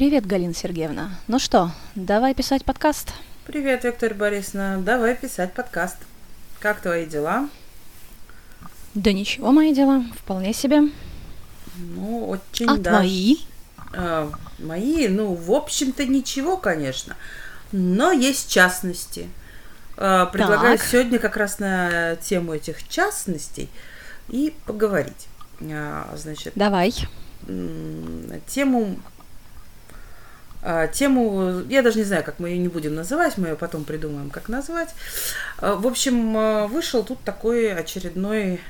Привет, Галина Сергеевна. Ну что, давай писать подкаст? Привет, Виктория Борисовна. Давай писать подкаст. Как твои дела? Да ничего, мои дела. Вполне себе. Ну, очень А даже. твои? А, мои, ну, в общем-то, ничего, конечно. Но есть частности. А, предлагаю Так. сегодня как раз на тему этих частностей и поговорить. А, значит, Давай. тему тему, я даже не знаю, как мы ее не будем называть, мы ее потом придумаем, как назвать. А, В общем, а, вышел тут такой очередной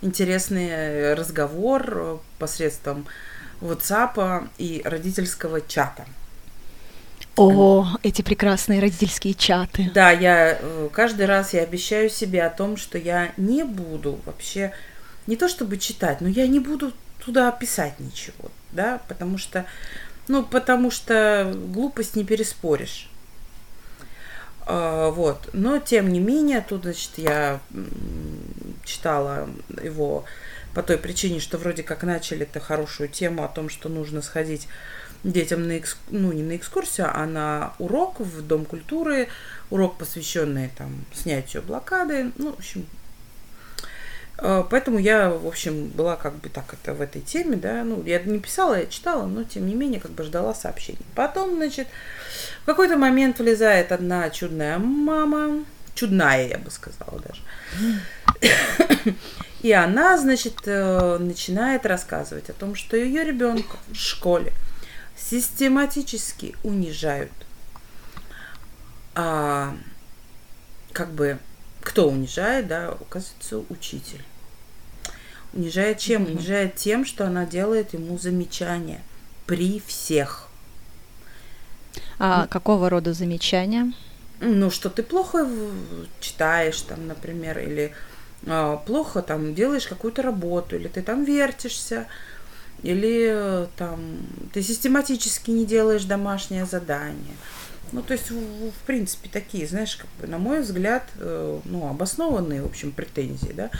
интересный разговор э, посредством WhatsApp и родительского чата. О, эти прекрасные родительские чаты. Да, я э, каждый раз я обещаю себе о том, что я не буду вообще не то чтобы читать, но я не буду туда писать ничего, да, потому что, ну, потому что глупость не переспоришь. А, Вот. Но, тем не менее, тут, значит, я читала его по той причине, что вроде как начали это хорошую тему о том, что нужно сходить детям на экс... ну, не на экскурсию, а на урок в Дом культуры, урок, посвященный там снятию блокады. Ну, в общем, Поэтому я, в общем, была как бы так это в этой теме, да, ну, я не писала, я читала, но тем не менее как бы ждала сообщений. Потом, значит, в какой-то момент влезает одна чудная мама, чудная, я бы сказала даже. И она, значит, э, начинает рассказывать о том, что ее ребенка в школе систематически унижают. А, как бы, кто унижает, да, оказывается, учитель. Унижает чем? Мгм. Унижает тем, что она делает ему замечания при всех. А какого рода замечания? Ну, что ты плохо читаешь, там, например, или а, плохо там делаешь какую-то работу, или ты там вертишься, или э, там ты систематически не делаешь домашнее задание. Ну, то есть, в, в- принципе, такие, знаешь, как бы, на мой взгляд, э, ну, обоснованные, в общем, претензии, да.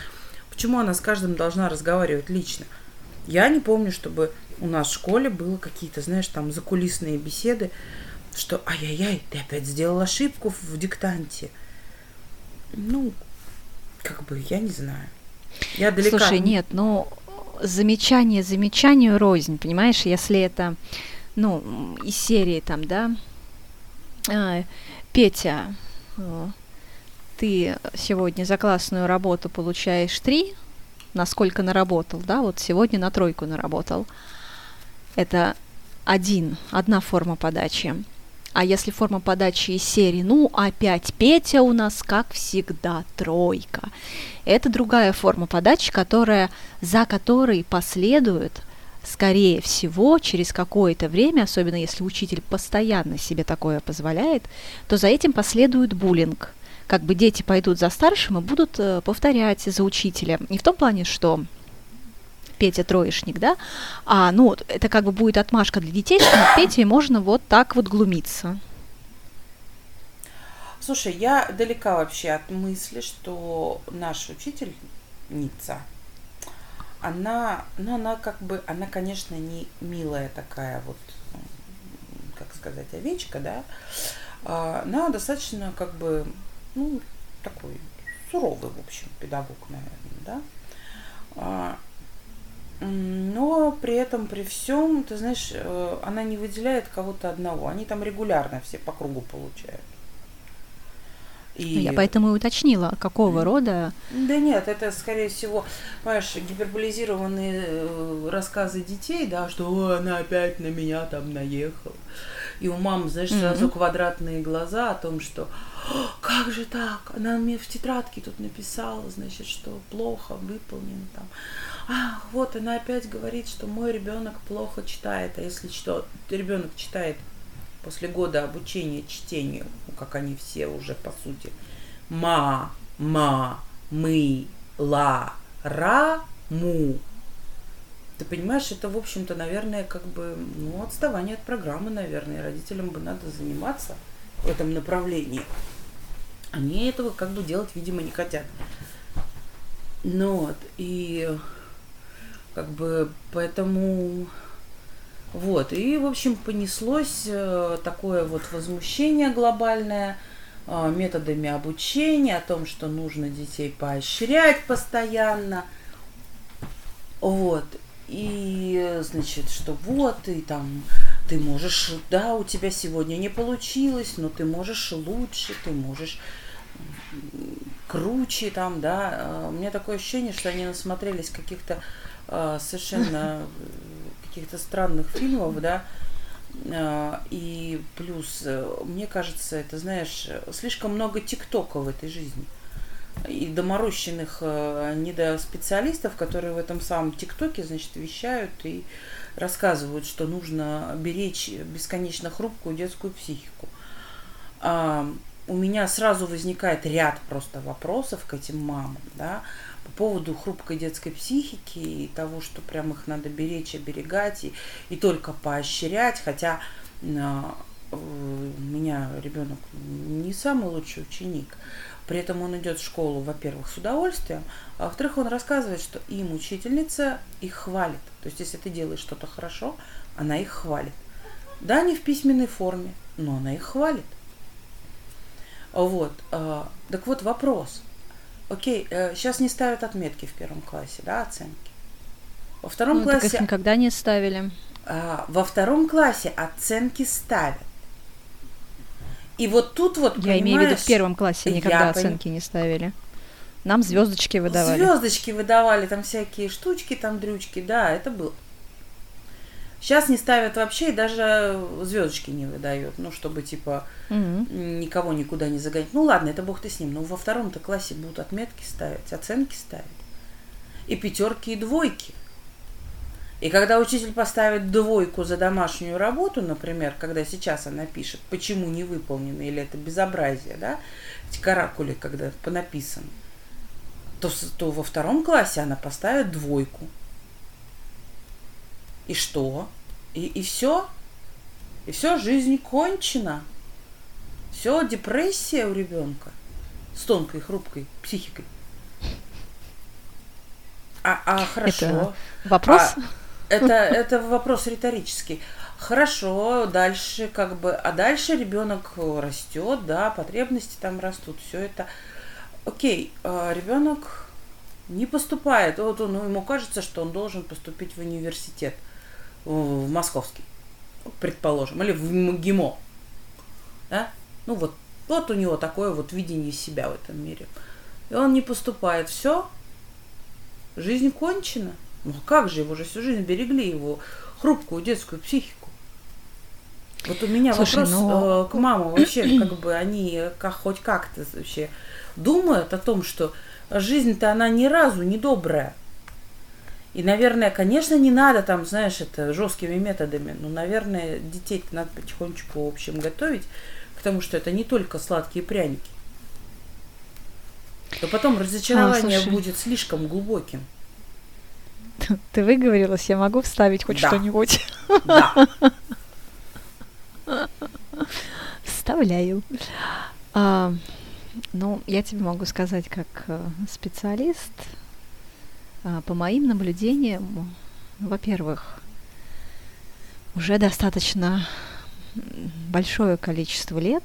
Почему она с каждым должна разговаривать лично? Я не помню, чтобы у нас в школе было какие-то, знаешь, там закулисные беседы, что ай-яй-яй, ты опять сделал ошибку в диктанте. Ну, как бы, я не знаю. Я далека. Слушай, нет, ну, замечание замечанию рознь, понимаешь, если это, ну, из серии там, да, а, Петя, э, ты сегодня за классную работу получаешь три, насколько наработал, да, вот сегодня на тройку наработал. Это один, одна форма подачи. А если форма подачи из серии, ну, опять Петя у нас, как всегда, тройка. Это другая форма подачи, которая, за которой последует, скорее всего, через какое-то время, особенно если учитель постоянно себе такое позволяет, то за этим последует буллинг. Как бы дети пойдут за старшим и будут э, повторять за учителя. Не в том плане, что Петя троечник, да, а, ну, это как бы будет отмашка для детей, что над Петей можно вот так вот глумиться. Слушай, я далека вообще от мысли, что наш учительница, она, ну, она как бы, она, конечно, не милая такая вот, как сказать, овечка, да, А, она достаточно как бы, ну, такой суровый, в общем, педагог, наверное, да. А, Но при этом, при всем, ты знаешь, э, она не выделяет кого-то одного. Они там регулярно все по кругу получают. И... Ну, Я поэтому и уточнила, какого рода. Да нет, это, скорее всего, понимаешь, гиперболизированные э, рассказы детей, да, что «Ой, она опять на меня там наехала. И у мам, знаешь, сразу квадратные глаза о том, что «О, как же так? Она мне в тетрадке тут написала, значит, что плохо выполнено там. Ах, вот она опять говорит, что мой ребенок плохо читает. А если что, ребенок читает после года обучения чтению, ну, как они все уже по сути, ма, ма, мы, ла, ра, му. Ты понимаешь, это, в общем-то, наверное, как бы, ну, отставание от программы, наверное. Родителям бы надо заниматься в этом направлении. Они этого как бы делать, видимо, не хотят. Ну вот, и как бы поэтому Вот, и, в общем, понеслось э, такое вот возмущение глобальное э, методами обучения, о том, что нужно детей поощрять постоянно. Вот, и, значит, что вот, и там ты можешь, да, у тебя сегодня не получилось, но ты можешь лучше, ты можешь круче там, да. А, у меня такое ощущение, что они насмотрелись каких-то э, совершенно каких-то странных фильмов, да. Э, и плюс, э, мне кажется, это, знаешь, слишком много тиктока в этой жизни. И доморощенных э, недоспециалистов, которые в этом самом тиктоке, значит, вещают и рассказывают, что нужно беречь бесконечно хрупкую детскую психику. А, у меня сразу возникает ряд просто вопросов к этим мамам, да, по поводу хрупкой детской психики и того, что прям их надо беречь, оберегать и, и только поощрять, хотя э, у меня ребенок не самый лучший ученик, при этом он идет в школу, во-первых, с удовольствием, а во-вторых, он рассказывает, что им учительница их хвалит. То есть, если ты делаешь что-то хорошо, она их хвалит. Да, не в письменной форме, но она их хвалит. Вот. А, так вот вопрос. Окей, сейчас э, не ставят отметки в первом классе, да, оценки. Во втором ну, классе... Так их никогда не ставили. А, во втором классе оценки ставят. И вот тут вот, Я имею в виду в первом классе никогда оценки пон... не ставили. Нам звездочки выдавали. Звездочки выдавали, там всякие штучки, там дрючки, да, это было. Сейчас не ставят вообще и даже звездочки не выдают, ну, чтобы, типа, угу. никого никуда не загонять. Ну, ладно, это бог ты с ним. Но во втором-то классе будут отметки ставить, оценки ставить. И пятерки, и двойки. И когда учитель поставит двойку за домашнюю работу, например, когда сейчас она пишет, почему не выполнено, или это безобразие, да, эти каракули, когда понаписаны, то, то во втором классе она поставит двойку. И что? И, и все? И все, жизнь кончена. Все, депрессия у ребенка с тонкой, хрупкой психикой. А, а хорошо. Это вопрос? А, это, это вопрос риторический. Хорошо, дальше как бы, а дальше ребенок растет, да, потребности там растут, все это. Окей, а ребенок не поступает, вот он, ему кажется, что он должен поступить в университет в московский, предположим, или в МГИМО. Да? Ну вот, вот у него такое вот видение себя в этом мире. И он не поступает. Все, жизнь кончена. Ну а как же его же всю жизнь берегли его хрупкую детскую психику. Вот у меня Слушай, вопрос но... Ну э, к мамам вообще, как бы они как, хоть как-то вообще думают о том, что жизнь-то она ни разу не добрая. И, наверное, конечно, не надо там, знаешь, это жесткими методами, но, наверное, детей надо потихонечку, в общем, готовить, потому что это не только сладкие пряники. То потом разочарование а, будет слишком глубоким. Ты выговорилась, я могу вставить хоть да. что-нибудь? Да. Вставляю. А, ну, я тебе могу сказать, как э, специалист, а, по моим наблюдениям, во-первых, уже достаточно большое количество лет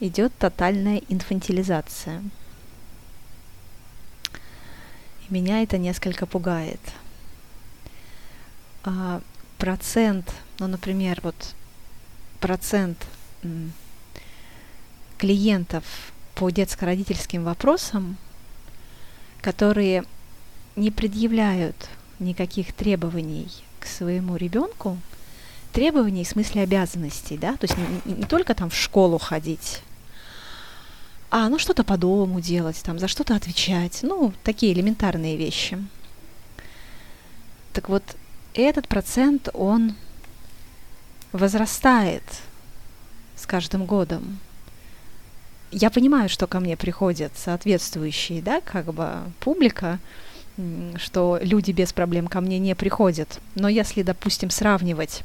идет тотальная инфантилизация. И меня это несколько пугает. А процент, ну, например, вот процент клиентов по детско-родительским вопросам, которые не предъявляют никаких требований к своему ребенку, требований в смысле обязанностей, да, то есть не, не, только там в школу ходить, а ну что-то по дому делать, там за что-то отвечать, ну такие элементарные вещи. Так вот, этот процент, он возрастает с каждым годом. Я понимаю, что ко мне приходят соответствующие, да, как бы публика, что люди без проблем ко мне не приходят. Но если, допустим, сравнивать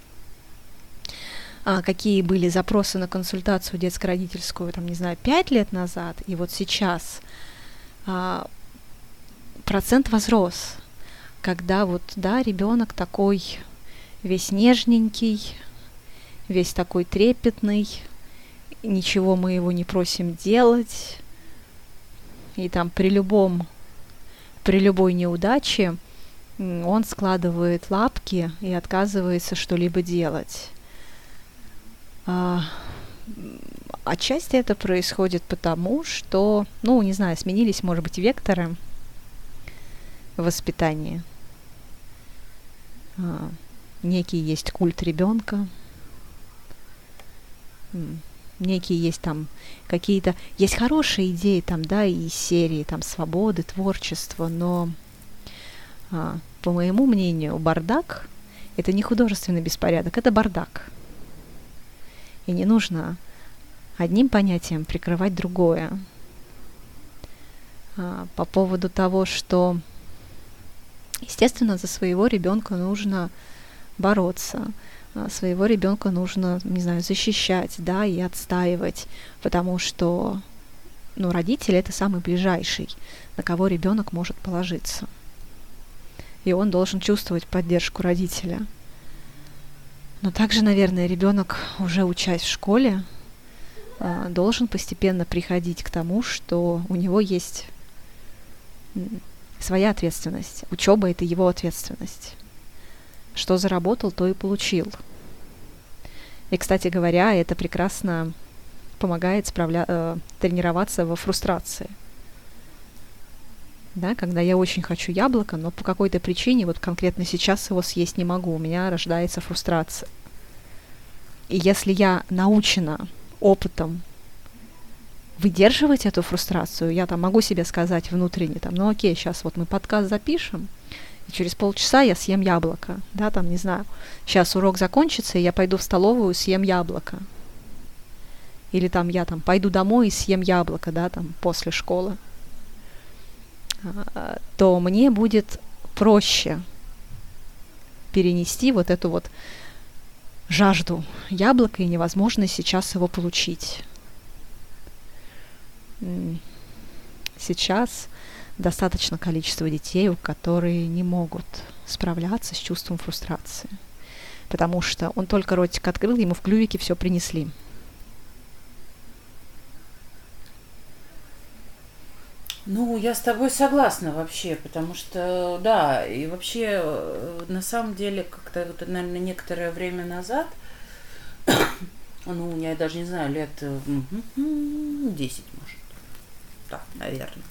какие были запросы на консультацию детско-родительскую, там, не знаю, пять лет назад, и вот сейчас а, процент возрос, когда вот, да, ребенок такой весь нежненький, весь такой трепетный, ничего мы его не просим делать, и там при любом, при любой неудаче он складывает лапки и отказывается что-либо делать. А, отчасти это происходит потому, что, ну, не знаю, сменились, может быть, векторы воспитания. А, некий есть культ ребенка, некие есть там какие-то, есть хорошие идеи там, да, и серии там свободы, творчества, но а, по моему мнению, бардак – это не художественный беспорядок, это бардак. И не нужно одним понятием прикрывать другое. А, по поводу того, что, естественно, за своего ребенка нужно бороться, а, своего ребенка нужно, не знаю, защищать, да, и отстаивать, потому что, ну, родитель это самый ближайший, на кого ребенок может положиться. И он должен чувствовать поддержку родителя. Но также, наверное, ребенок, уже учась в школе, а, должен постепенно приходить к тому, что у него есть своя ответственность. Учеба это его ответственность. Что заработал, то и получил. И, кстати говоря, это прекрасно помогает справля- э, тренироваться во фрустрации. Да, когда я очень хочу яблоко, но по какой-то причине, вот конкретно сейчас его съесть не могу, у меня рождается фрустрация. И если я научена опытом выдерживать эту фрустрацию, я там могу себе сказать внутренне, там, ну окей, сейчас вот мы подкаст запишем, и через полчаса я съем яблоко, да, там, не знаю, сейчас урок закончится, и я пойду в столовую, съем яблоко. Или там я там пойду домой и съем яблоко, да, там, после школы. То мне будет проще перенести вот эту вот жажду яблока и невозможность сейчас его получить. Сейчас достаточно количество детей, у которые не могут справляться с чувством фрустрации. Потому что он только ротик открыл, ему в клювике все принесли. Ну, я с тобой согласна вообще, потому что, да, и вообще, э, на самом деле, как-то, вот, наверное, некоторое время назад, ну, я даже не знаю, лет 10, может, да, наверное,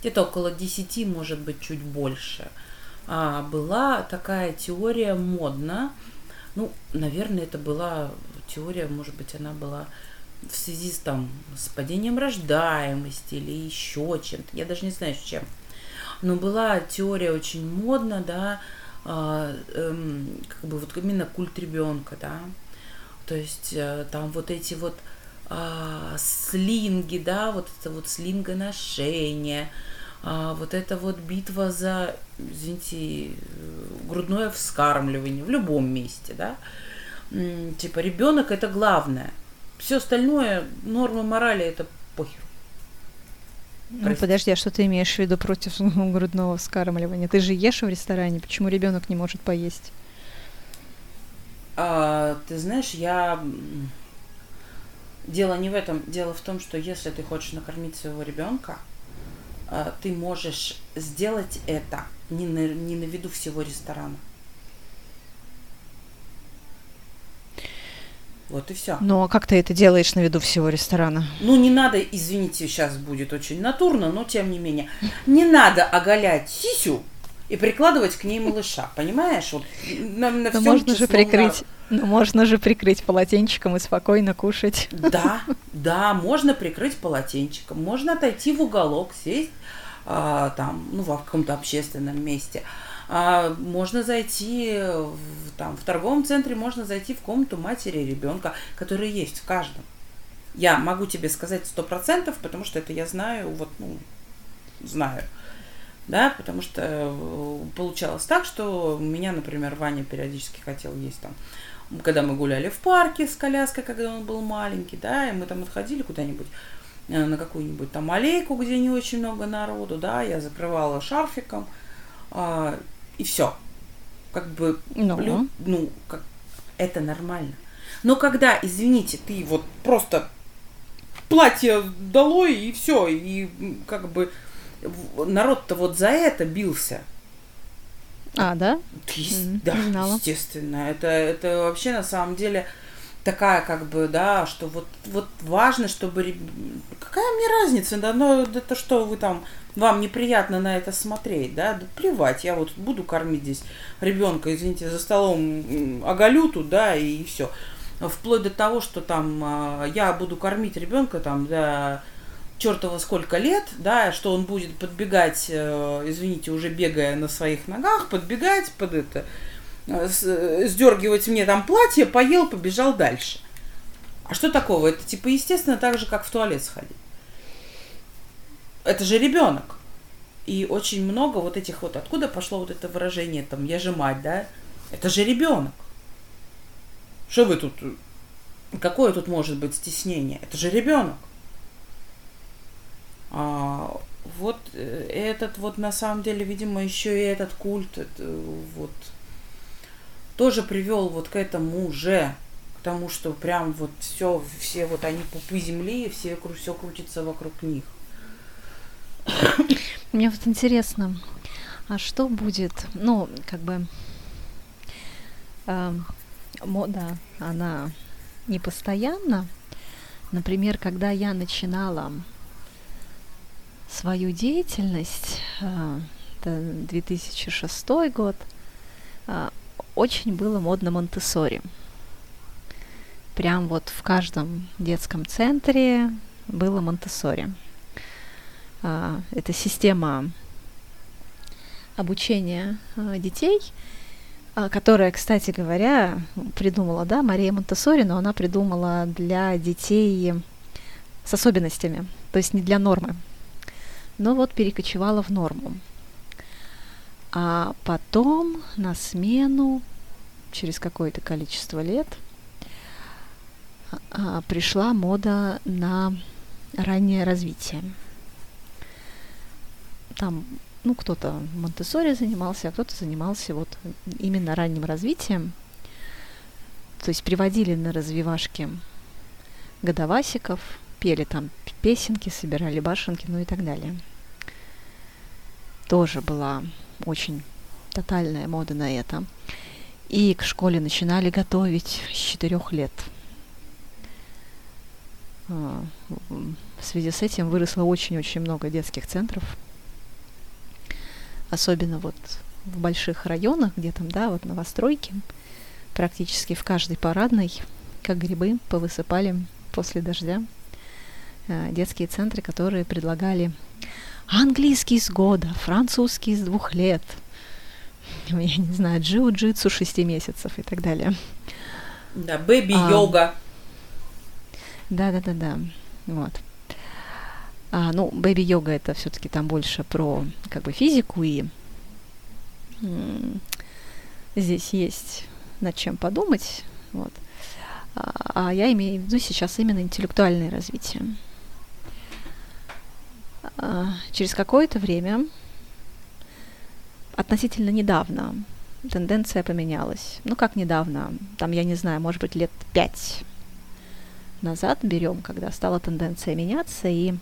где-то около 10, может быть, чуть больше, а, была такая теория модна, ну, наверное, это была теория, может быть, она была в связи с, там, с падением рождаемости или еще чем-то, я даже не знаю с чем. Но была теория очень модна, да, э, э, как бы вот именно культ ребенка, да, то есть э, там вот эти вот э, слинги, да, вот это вот слингоношение, э, вот это вот битва за, извините, грудное вскармливание в любом месте, да, типа ребенок это главное – все остальное, нормы морали, это похер. Ну, подожди, а что ты имеешь в виду против грудного вскармливания? Ты же ешь в ресторане, почему ребенок не может поесть? А, ты знаешь, я... Дело не в этом. Дело в том, что если ты хочешь накормить своего ребенка, а, ты можешь сделать это не на, не на виду всего ресторана. Вот и все. Ну, а как ты это делаешь на виду всего ресторана? Ну, не надо, извините, сейчас будет очень натурно, но тем не менее. Не надо оголять сисю и прикладывать к ней малыша, понимаешь? Вот на, на но можно же прикрыть, но можно же прикрыть полотенчиком и спокойно кушать. Да, да, можно прикрыть полотенчиком, можно отойти в уголок, сесть а, там, ну, в каком-то общественном месте. А можно зайти в, там, в торговом центре, можно зайти в комнату матери ребенка, которые есть в каждом. Я могу тебе сказать сто процентов, потому что это я знаю, вот, ну, знаю. Да, потому что э, получалось так, что меня, например, Ваня периодически хотел есть там, когда мы гуляли в парке с коляской, когда он был маленький, да, и мы там отходили куда-нибудь э, на какую-нибудь там аллейку, где не очень много народу, да, я закрывала шарфиком, а, и все. как бы, Ну. лю- ну, как, это нормально. Но когда, извините, ты вот просто платье долой и все, и как бы народ-то вот за это бился. А, да? Ес- М, да, естественно. Это, это вообще на самом деле такая, как бы, да, что вот, вот важно, чтобы... Какая мне разница, да, ну, это что вы там, вам неприятно на это смотреть, да, да плевать, я вот буду кормить здесь ребенка, извините, за столом м, оголю тут, да, и все. Вплоть до того, что там а, я буду кормить ребенка там, да, чертова сколько лет, да, что он будет подбегать, э, извините, уже бегая на своих ногах, подбегать под это, сдергивать мне там платье, поел, побежал дальше. А что такого? Это типа естественно так же, как в туалет сходить. Это же ребенок. И очень много вот этих вот, откуда пошло вот это выражение, там, я же мать, да? Это же ребенок. Что вы тут, э, какое тут может быть стеснение? Это же ребенок. А, вот э, этот вот на самом деле, видимо, еще и этот культ это, вот тоже привел вот к этому же, к тому, что прям вот все, все вот они пупы земли, все все крутится вокруг них. Мне вот интересно, а что будет, ну, как бы, эм, мода, она не постоянна. Например, когда я начинала свою деятельность, э, это 2006 год, э, очень было модно Монтессори. Прям вот в каждом детском центре было Монтессори. А, Это система обучения а, детей, а, которая, кстати говоря, придумала, да, Мария Монтессори, но она придумала для детей с особенностями, то есть не для нормы, но вот перекочевала в норму. А потом на смену, через какое-то количество лет, а, а, пришла мода на раннее развитие. Там, ну, кто-то Монтессори занимался, а кто-то занимался вот именно ранним развитием. То есть приводили на развивашки годовасиков, пели там песенки, собирали башенки, ну и так далее. Тоже была очень тотальная мода на это. И к школе начинали готовить с четырех лет. А, В связи с этим выросло очень-очень много детских центров. Особенно вот в больших районах, где там, да, вот новостройки, практически в каждой парадной, как грибы, повысыпали после дождя э, детские центры, которые предлагали английский с года, французский с двух лет, я не знаю, джиу-джитсу шести месяцев и так далее. Да, бэби-йога. Да, да, да, да. Вот. А, ну, бэби-йога это все-таки там больше про как бы физику и здесь есть над чем подумать. Вот. А, а я имею в виду сейчас именно интеллектуальное развитие. А, через какое-то время, относительно недавно, тенденция поменялась. Ну, как недавно? Там, я не знаю, может быть, лет пять назад берем, когда стала тенденция меняться, и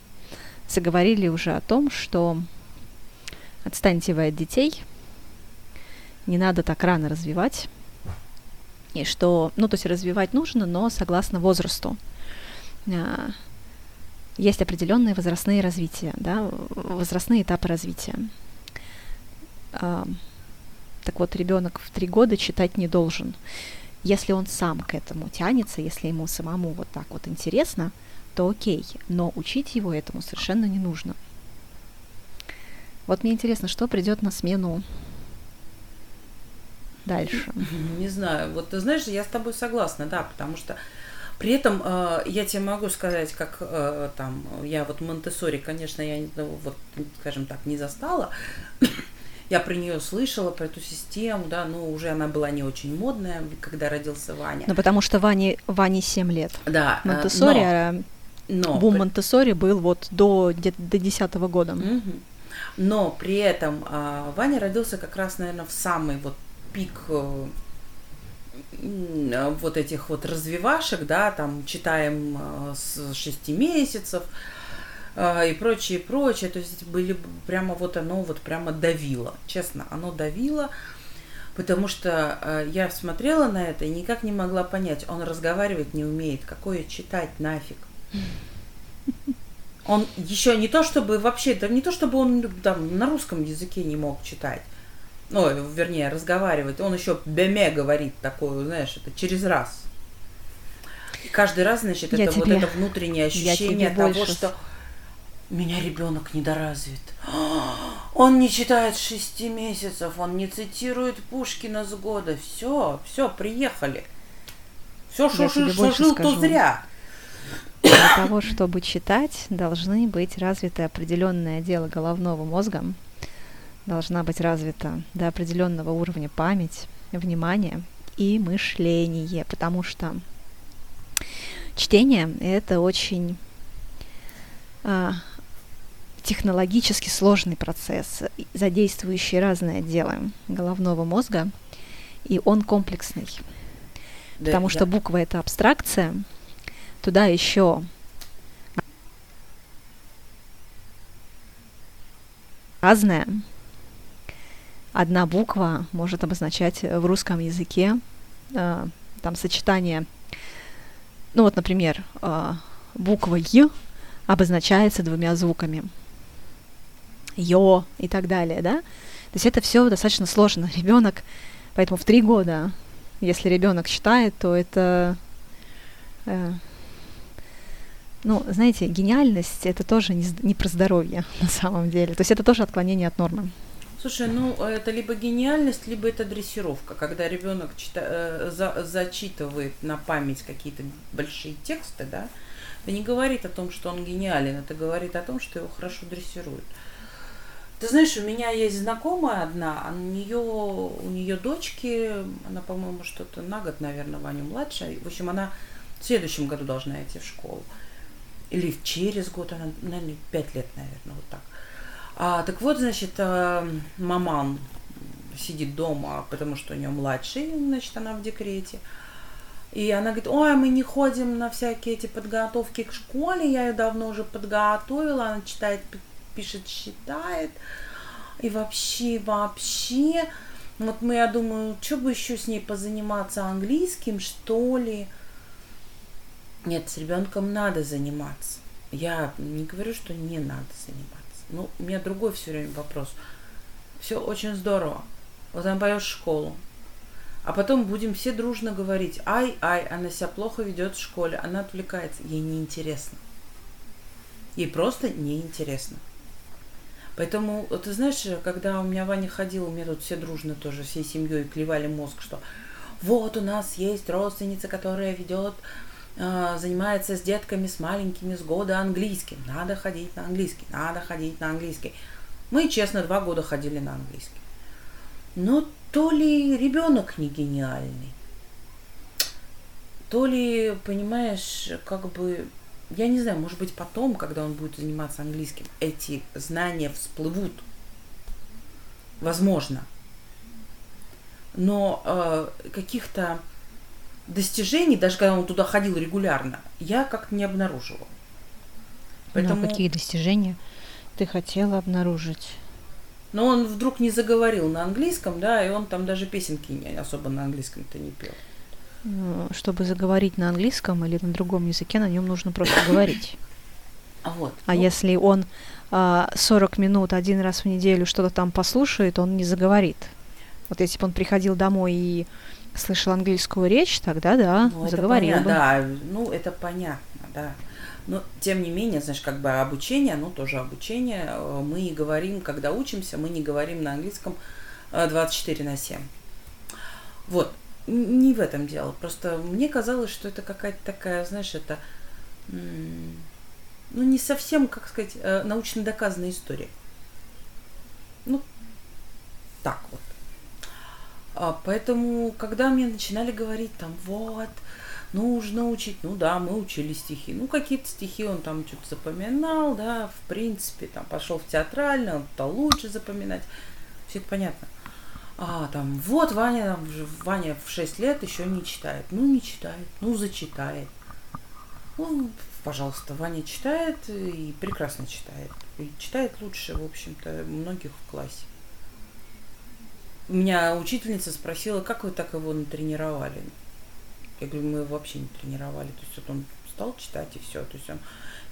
заговорили уже о том, что отстаньте вы от детей, не надо так рано развивать, и что, ну, то есть развивать нужно, но согласно возрасту. А, Есть определенные возрастные развития, да, возрастные этапы развития. Так вот, ребенок в три года читать не должен. Если он сам к этому тянется, если ему самому вот так вот интересно, то окей, но учить его этому совершенно не нужно. Вот мне интересно, что придет на смену дальше. Не знаю, вот ты знаешь, я с тобой согласна, да, потому что при этом э, я тебе могу сказать, как э, там, я вот Монтессори, конечно, я ну, вот, скажем так, не застала. Я про нее слышала, про эту систему, да, но уже она была не очень модная, когда родился Ваня. Ну, потому что Ване, Ване 7 лет. да, э, Монтессори, но- а но бум при- Монтессори был вот до, до 10 года. Мгм. Но при этом а, Ваня родился как раз, наверное, в самый вот пик э, вот этих вот развивашек, да, там читаем с 6 месяцев и прочее, прочее. То есть были прямо вот оно вот прямо давило. Честно, оно давило. Потому что э, я смотрела на это и никак не могла понять, он разговаривать не умеет, какое читать нафиг. Он еще не то чтобы вообще, это не то чтобы он там на русском языке не мог читать, ну, вернее, разговаривать, он еще беме говорит такое, знаешь, это через раз. И каждый раз, значит, я это тебе, вот это внутреннее ощущение того, что меня ребенок недоразвит. Он не читает шести месяцев, он не цитирует Пушкина с года. Все, все, приехали. Все, что, жил, то зря. Для того, чтобы читать, должны быть развиты определенные отделы головного мозга, должна быть развита до определенного уровня память, внимание и мышление, потому что чтение это очень а, технологически сложный процесс, задействующий разные отделы головного мозга, и он комплексный. Да, потому да. что буква это абстракция, туда еще разная. Одна буква может обозначать в русском языке э, там сочетание, ну вот, например, э, буква Й обозначается двумя звуками йо и так далее, да. То есть это все достаточно сложно. Ребенок, поэтому в три года, если ребенок читает, то это, э, ну, знаете, гениальность это тоже не, не про здоровье на самом деле. То есть это тоже отклонение от нормы. Слушай, ну это либо гениальность, либо это дрессировка, когда ребенок чита, э, за, зачитывает на память какие-то большие тексты, да, это не говорит о том, что он гениален, это говорит о том, что его хорошо дрессируют. Ты знаешь, у меня есть знакомая одна, а у нее, у нее дочки, она, по-моему, что-то на год, наверное, Ваню младшая. В общем, она в следующем году должна идти в школу. Или через год, она, наверное, пять лет, наверное, вот так. А, так вот, значит, э, маман сидит дома, потому что у нее младший, значит, она в декрете. И она говорит, ой, мы не ходим на всякие эти подготовки к школе, я ее давно уже подготовила, она читает пишет, считает. И вообще, вообще, вот мы, я думаю, что бы еще с ней позаниматься английским, что ли? Нет, с ребенком надо заниматься. Я не говорю, что не надо заниматься. Ну, у меня другой все время вопрос. Все очень здорово. Вот она пойдет в школу. А потом будем все дружно говорить, ай, ай, она себя плохо ведет в школе, она отвлекается. Ей неинтересно. Ей просто неинтересно. Поэтому, ты знаешь, когда у меня Ваня ходил, у меня тут все дружно тоже, всей семьей клевали мозг, что вот у нас есть родственница, которая ведет, э, занимается с детками, с маленькими, с года английским. Надо ходить на английский, надо ходить на английский. Мы, честно, два года ходили на английский. Но то ли ребенок не гениальный, то ли, понимаешь, как бы я не знаю, может быть, потом, когда он будет заниматься английским, эти знания всплывут. Возможно. Но э, каких-то достижений, даже когда он туда ходил регулярно, я как-то не обнаружила. Ну, а Поэтому... Но какие достижения ты хотела обнаружить? Но он вдруг не заговорил на английском, да, и он там даже песенки не особо на английском-то не пел. Э, чтобы заговорить на английском или на другом языке, на нем нужно просто говорить. А вот. А ну. если он а, 40 минут один раз в неделю что-то там послушает, он не заговорит. Вот если бы он приходил домой и слышал английскую речь, тогда да, ну, заговорил бы. Да, ну это понятно, да. Но тем не менее, знаешь, как бы обучение, ну тоже обучение, э, мы и говорим, когда учимся, мы не говорим на английском 24 э, на 7. Вот, не в этом дело. Просто мне казалось, что это какая-то такая, знаешь, это ну не совсем, как сказать, э, научно доказанная история. Ну, так вот. А поэтому, когда мне начинали говорить там, вот, нужно учить, ну да, мы учили стихи. Ну, какие-то стихи он там что-то запоминал, да, в принципе, там пошел в театральный, он то лучше запоминать. Все это понятно. А, там, вот Ваня, там, Ваня в 6 лет еще не читает. Ну, не читает, ну, зачитает. Ну, пожалуйста, Ваня читает и прекрасно читает. И читает лучше, в общем-то, многих в классе. Меня учительница спросила, как вы так его натренировали? Я говорю, мы его вообще не тренировали. То есть вот он стал читать и все. То есть он,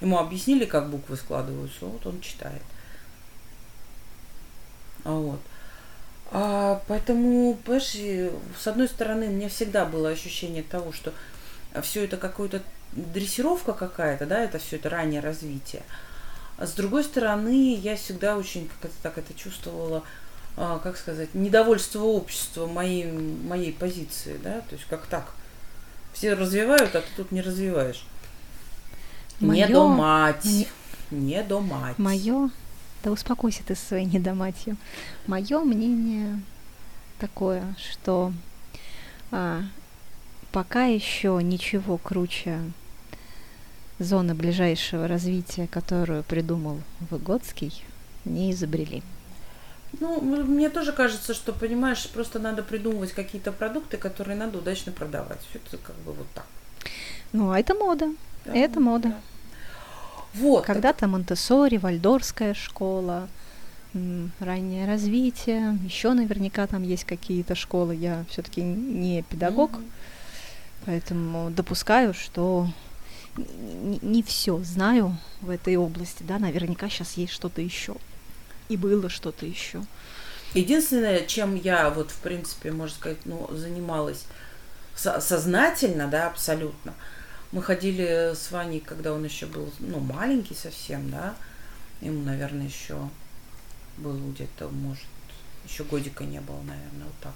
ему объяснили, как буквы складываются, вот он читает. А вот. А, поэтому, понимаешь, с одной стороны, у меня всегда было ощущение того, что все это какое-то дрессировка какая-то, да, это все это раннее развитие. А с другой стороны, я всегда очень как это так это чувствовала, а, как сказать, недовольство общества моей, моей позиции, да, то есть как так. Все развивают, а ты тут не развиваешь. Моё... Не домать. Мне... Не домать. Мое, да успокойся ты со своей недоматью. Мое мнение такое, что а, пока еще ничего круче зоны ближайшего развития, которую придумал Выгодский, не изобрели. Ну, мне тоже кажется, что, понимаешь, просто надо придумывать какие-то продукты, которые надо удачно продавать. Все это как бы вот так. Ну, а это мода. Да, это мода. Да. Вот. Когда-то Монтессори, Вальдорская школа, раннее развитие, еще наверняка там есть какие-то школы. Я все-таки не педагог, mm-hmm. поэтому допускаю, что не, не все знаю в этой области, да, наверняка сейчас есть что-то еще и было что-то еще. Единственное, чем я вот, в принципе, можно сказать, ну, занималась сознательно, да, абсолютно. Мы ходили с Ваней, когда он еще был, ну, маленький совсем, да, ему, наверное, еще был где-то, может, еще годика не было, наверное, вот так.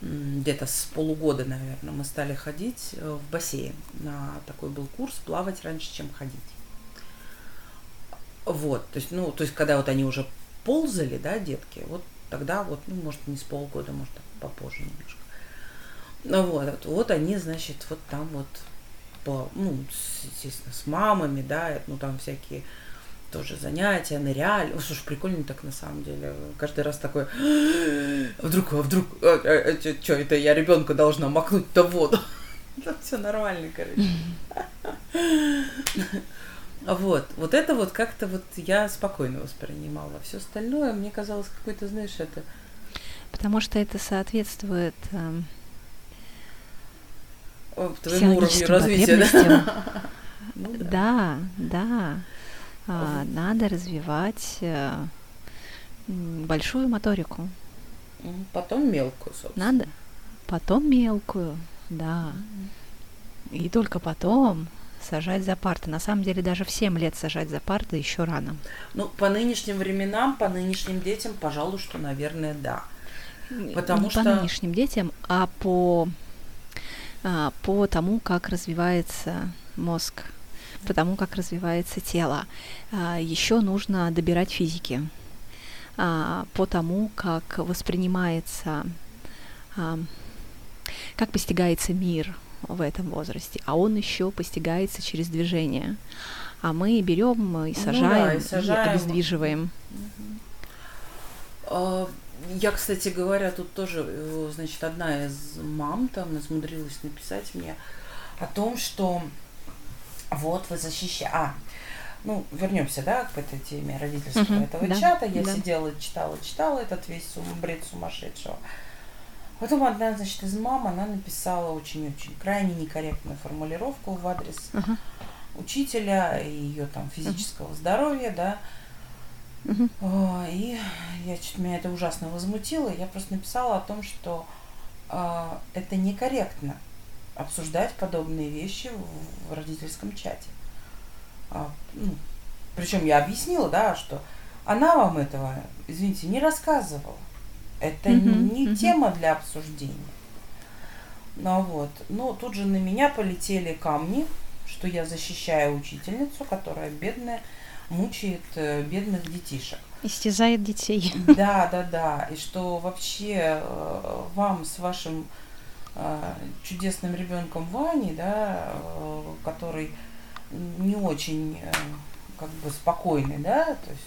Где-то с полугода, наверное, мы стали ходить э, в бассейн. На такой был курс плавать раньше, чем ходить. Вот, то есть, ну, то есть, когда вот они уже ползали, да, детки, вот тогда вот, ну, может, не с полгода, может, попозже немножко. Ну вот, вот они, значит, вот там вот, по, ну, естественно, с мамами, да, ну, там всякие тоже занятия, ныряли. О, слушай, прикольно так на самом деле. Каждый раз такой, «А вдруг, а вдруг, а, а, а, что это я ребенка должна макнуть-то в воду. Там все нормально, короче. Вот, вот это вот как-то вот я спокойно воспринимала. Все остальное мне казалось какой-то, знаешь, это... Потому что это соответствует эм, твоему уровню развития, да? ну, да? А, надо развивать э, большую моторику. Потом мелкую, собственно. Надо. Потом мелкую, да. И только потом сажать за парты. На самом деле даже в 7 лет сажать за парты еще рано. Ну, по нынешним временам, по нынешним детям, пожалуй, что, наверное, да. Потому Не что... по нынешним детям, а по, а, по тому, как развивается мозг, по тому, как развивается тело. А, еще нужно добирать физики а, по тому, как воспринимается, а, как постигается мир – в этом возрасте, а он еще постигается через движение. А мы берем и сажаем, ну да, и, сажаем. и обездвиживаем. Угу. Я, кстати говоря, тут тоже, э, значит, одна из мам там измудрилась написать мне о том, что вот вы защищаете... А, ну, вернемся, да, к этой теме родительского uh-huh, этого да, чата. Я да. сидела, читала, читала этот весь сум, бред сумасшедшего. Потом одна, значит, из мам, она написала очень-очень крайне некорректную формулировку в адрес uh-huh. учителя и ее там физического uh-huh. здоровья, да. И я чуть меня это ужасно возмутило. Я просто написала о том, что э, это некорректно обсуждать подобные вещи в, в родительском чате. А, ну, причем я объяснила, да, что она вам этого, извините, не рассказывала. Это mm-hmm. не mm-hmm. тема для обсуждения. Ну вот. Но тут же на меня полетели камни, что я защищаю учительницу, которая бедная, мучает э, бедных детишек. Истязает детей. Да, да, да. И что вообще э, вам с вашим э, чудесным ребенком Ваней, да, который не очень как бы спокойный, да, то есть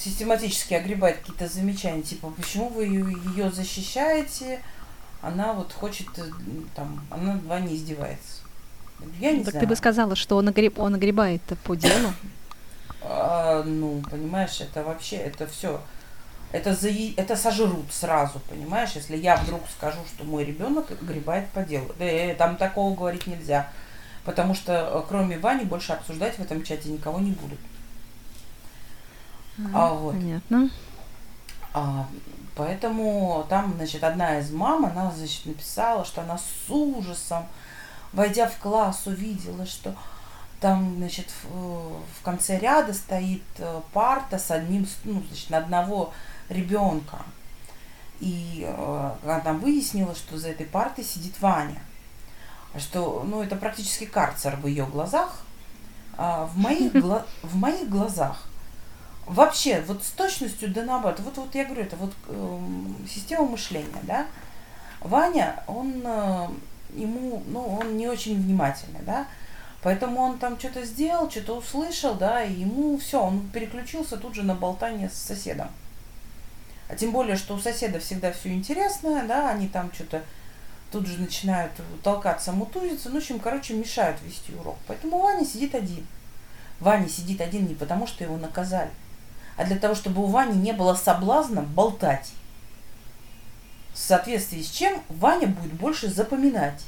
систематически огребает какие-то замечания, типа, почему вы ее защищаете, она вот хочет, там, она над вами издевается. Я не так знаю. ты бы сказала, что он, огреб, он огребает по делу. А, ну, понимаешь, это вообще, это все, это, за, это сожрут сразу, понимаешь, если я вдруг скажу, что мой ребенок огребает по делу. Да, э, там такого говорить нельзя, потому что э, кроме Вани больше обсуждать в этом чате никого не будут. А, вот. Понятно. А, поэтому там, значит, одна из мам, она, значит, написала, что она с ужасом, войдя в класс, увидела, что там, значит, в, в конце ряда стоит э, парта с одним, ну, значит, на одного ребенка. И э, она выяснила, что за этой партой сидит Ваня. Что, ну, это практически карцер в ее глазах. А в моих, гла- в моих глазах вообще вот с точностью да наоборот. Вот, вот я говорю, это вот э, система мышления, да. Ваня, он э, ему, ну, он не очень внимательный, да. Поэтому он там что-то сделал, что-то услышал, да, и ему все, он переключился тут же на болтание с соседом. А тем более, что у соседа всегда все интересное, да, они там что-то тут же начинают толкаться, мутузиться, ну, в общем, короче, мешают вести урок. Поэтому Ваня сидит один. Ваня сидит один не потому, что его наказали, а для того, чтобы у Вани не было соблазна болтать. В соответствии с чем Ваня будет больше запоминать,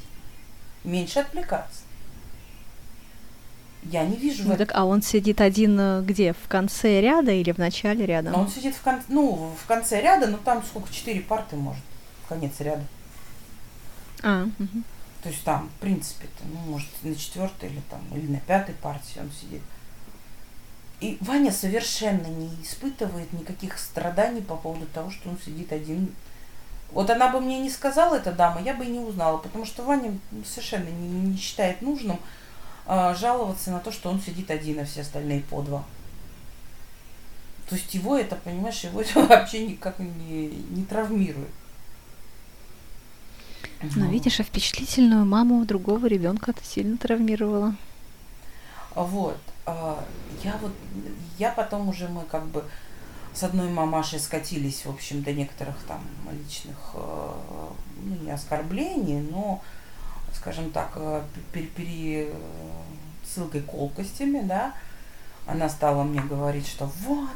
меньше отвлекаться. Я не вижу. Ну, так, а он сидит один э, где? В конце ряда или в начале ряда? Но он сидит в конце, ну, в конце ряда, но там сколько, четыре парты может, в конец ряда. А, угу. То есть там, в принципе, ну, может, на четвертой или там, или на пятой партии он сидит. И Ваня совершенно не испытывает никаких страданий по поводу того, что он сидит один. Вот она бы мне не сказала, эта дама, я бы и не узнала, потому что Ваня совершенно не, не считает нужным э, жаловаться на то, что он сидит один, а все остальные по два. То есть его это, понимаешь, его это вообще никак не, не травмирует. Но ну. видишь, а впечатлительную маму другого ребенка это сильно травмировало. Вот. А, я вот, я потом уже мы как бы с одной мамашей скатились, в общем, до некоторых там личных, э, ну, не оскорблений, но, скажем так, э, пересылкой колкостями, да, она стала мне говорить, что вот,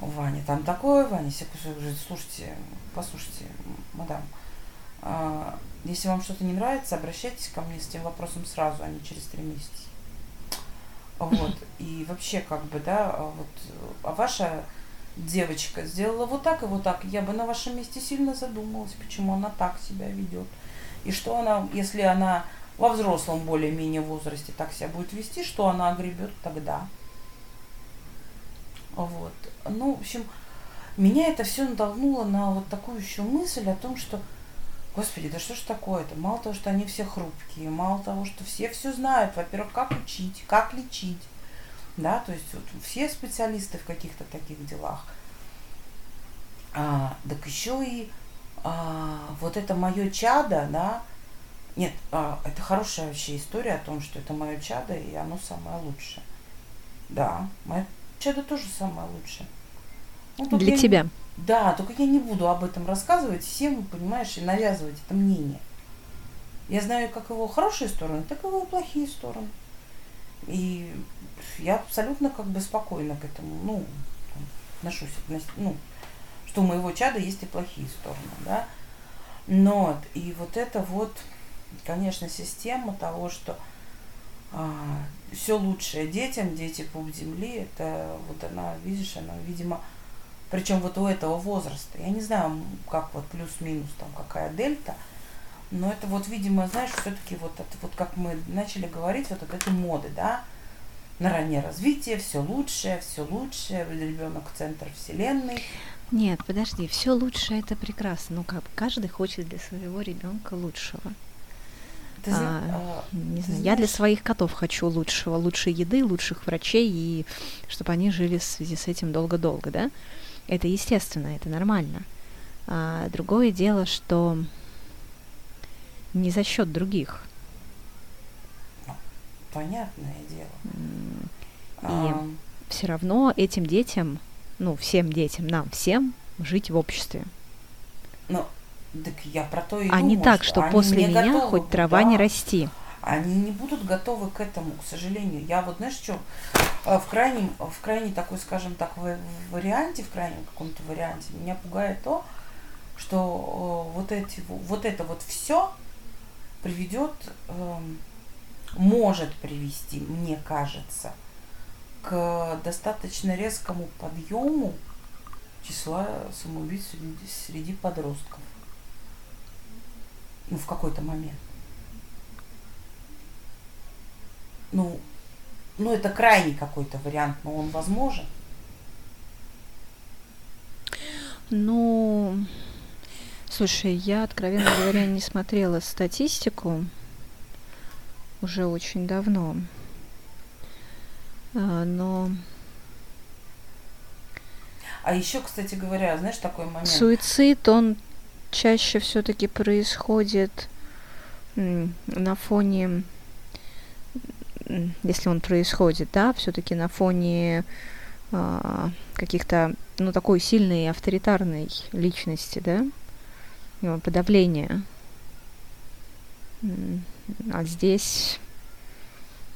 Ваня там такое, Ваня, слушайте, послушайте, мадам, а, если вам что-то не нравится, обращайтесь ко мне с тем вопросом сразу, а не через три месяца. Вот. И вообще, как бы, да, вот, а ваша девочка сделала вот так и вот так, я бы на вашем месте сильно задумалась, почему она так себя ведет. И что она, если она во взрослом более-менее возрасте так себя будет вести, что она огребет тогда. Вот. Ну, в общем, меня это все натолкнуло на вот такую еще мысль о том, что Господи, да что ж такое-то? Мало того, что они все хрупкие, мало того, что все все знают, во-первых, как учить, как лечить, да, то есть вот все специалисты в каких-то таких делах. А, так еще и а, вот это мое чадо, да, нет, а, это хорошая вообще история о том, что это мое чадо, и оно самое лучшее. Да, мое чадо тоже самое лучшее. Ну, Для тебя. Не, да, только я не буду об этом рассказывать всем, понимаешь, и навязывать это мнение. Я знаю как его хорошие стороны, так и его плохие стороны. И я абсолютно как бы спокойно к этому, ну, отношусь, ну, что у моего чада есть и плохие стороны, да. Но и вот это вот, конечно, система того, что а, все лучшее детям, дети пуп земли, это вот она, видишь, она, видимо, причем вот у этого возраста. Я не знаю, как вот плюс-минус там какая дельта, но это вот, видимо, знаешь, все-таки вот это вот как мы начали говорить, вот от этой моды, да, на раннее развитие, все лучшее, все лучшее, ребенок центр вселенной. Нет, подожди, все лучшее это прекрасно. Ну как, каждый хочет для своего ребенка лучшего. Ты, а, а, не знаю, знаешь? я для своих котов хочу лучшего, лучшей еды, лучших врачей, и чтобы они жили в связи с этим долго-долго, да? Это естественно, это нормально. А другое дело, что не за счет других. Понятное дело. И а... все равно этим детям ну, всем детям, нам всем жить в обществе. Ну, так я про то и А не так, что они после меня готовы хоть будут, трава не да. расти. Они не будут готовы к этому, к сожалению. Я вот, знаешь, что, в крайнем, в крайней такой, скажем так, варианте, в крайнем каком-то варианте, меня пугает то, что э, вот, эти, во- вот это вот все приведет, эм, может привести, мне кажется, к достаточно резкому подъему числа самоубийц среди, среди подростков. Ну, в какой-то момент. Ну, ну, это крайний какой-то вариант, но он возможен. Ну, слушай, я, откровенно говоря, не смотрела статистику уже очень давно. А, Но А еще, кстати говоря, знаешь, такой момент. суицид, он чаще все-таки происходит на фоне, если он происходит, да, все-таки на фоне а, каких-то, ну, такой сильной авторитарной личности, да, подавления. А здесь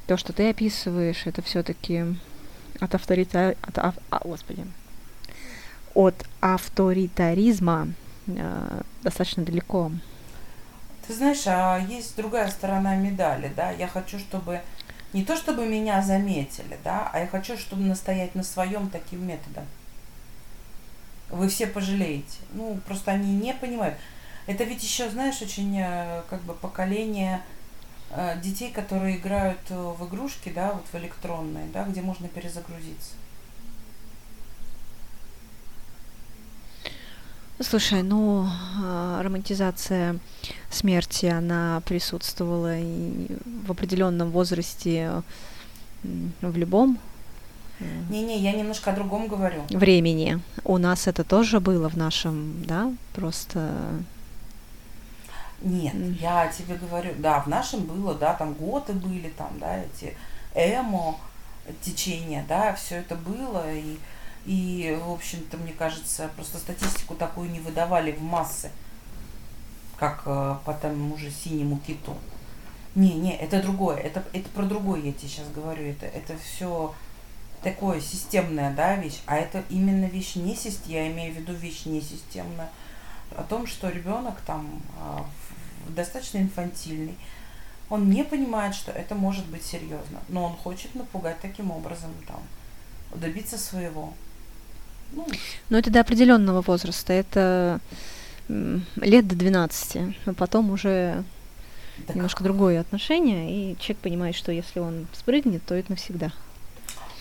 то, что ты описываешь, это все-таки от авторита... от, ав- а, господи, от авторитаризма э, достаточно далеко. Ты знаешь, а есть другая сторона медали, да? Я хочу, чтобы не то, чтобы меня заметили, да, а я хочу, чтобы настоять на своем таким методом. Вы все пожалеете. Ну, просто они не понимают. Это ведь еще, знаешь, очень э, как бы поколение детей, которые играют э, в игрушки, да, вот в электронные, да, где можно перезагрузиться. Слушай, ну, а, романтизация смерти, она присутствовала и в определенном возрасте в любом э, Не-не, я немножко о другом говорю. времени. У нас это тоже было в нашем, да, просто... Нет, М. я тебе говорю, да, в нашем было, да, там готы были, там, да, эти эмо течения, да, все это было, и, и, в общем-то, мне кажется, просто статистику такую не выдавали в массы, как э, по тому же синему киту. Не, не, это другое, это, это про другое я тебе сейчас говорю, это, это все такое системная, да, вещь, а это именно вещь не системная, я имею в виду вещь не системная, о том, что ребенок там а, в- достаточно инфантильный, он не понимает, что это может быть серьезно, но он хочет напугать таким образом, там, добиться своего. Ну, Но это до определенного возраста, это лет до 12, а потом уже так, немножко другое отношение, и человек понимает, что если он спрыгнет, то это навсегда.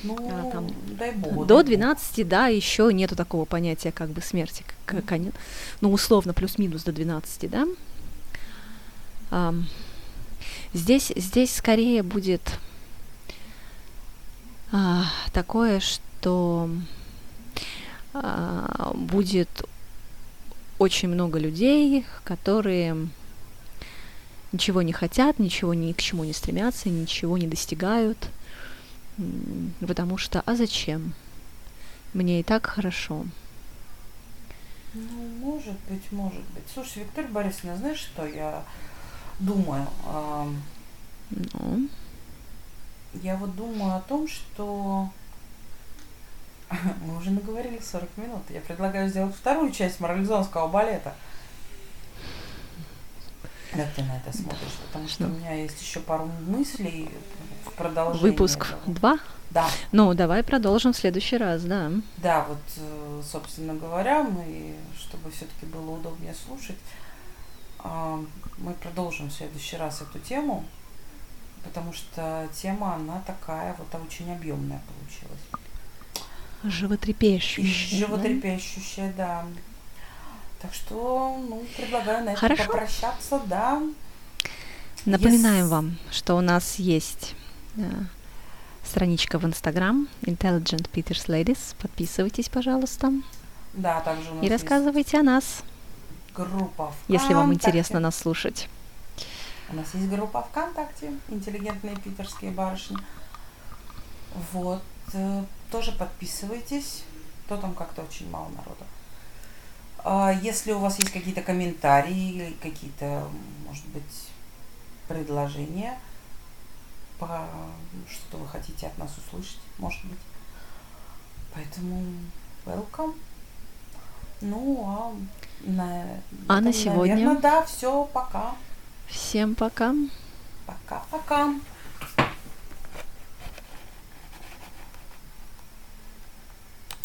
ну, а, там дай бог. До дай бог. 12, да, еще нету такого понятия как бы смерти, к- к- конец. ну, условно, плюс-минус до 12, да. Здесь, здесь скорее будет а, такое, что а, будет очень много людей, которые ничего не хотят, ничего ни к чему не стремятся, ничего не достигают, потому что а зачем? Мне и так хорошо. Ну, может быть, может быть. Слушай, Виктория Борисовна, знаешь, что я думаю? Ам, Ну, Я вот думаю о том, что мы уже наговорили 40 минут. Я предлагаю сделать вторую часть морализонского балета. Как ты на это смотришь? Потому что у меня есть еще пару мыслей в продолжение. выпуск этого. 2. Да, Ну, давай продолжим в следующий раз, да. да, вот, э, собственно говоря, мы, чтобы все-таки было удобнее слушать, а, мы продолжим в следующий раз эту тему, потому что тема, она такая вот очень объемная получилась. Да? животрепещущая, да. Так что, ну, предлагаю на этом Хорошо. попрощаться, да. Напоминаем Yes. вам, что у нас есть э, страничка в Инстаграм Intelligent Peters Ladies. Подписывайтесь, пожалуйста, Да, также у нас и рассказывайте о нас, группа если вам ВКонтакте. интересно нас слушать. У нас есть группа ВКонтакте «Интеллигентные питерские барышни». Вот. э, Тоже подписывайтесь. то там как-то очень мало народу. А если у вас есть какие-то комментарии какие-то, может быть, предложения, по что вы хотите от нас услышать, может быть. Поэтому welcome. Ну, а на, а на сегодня? Наверное, да, все, пока. Всем пока. Пока-пока.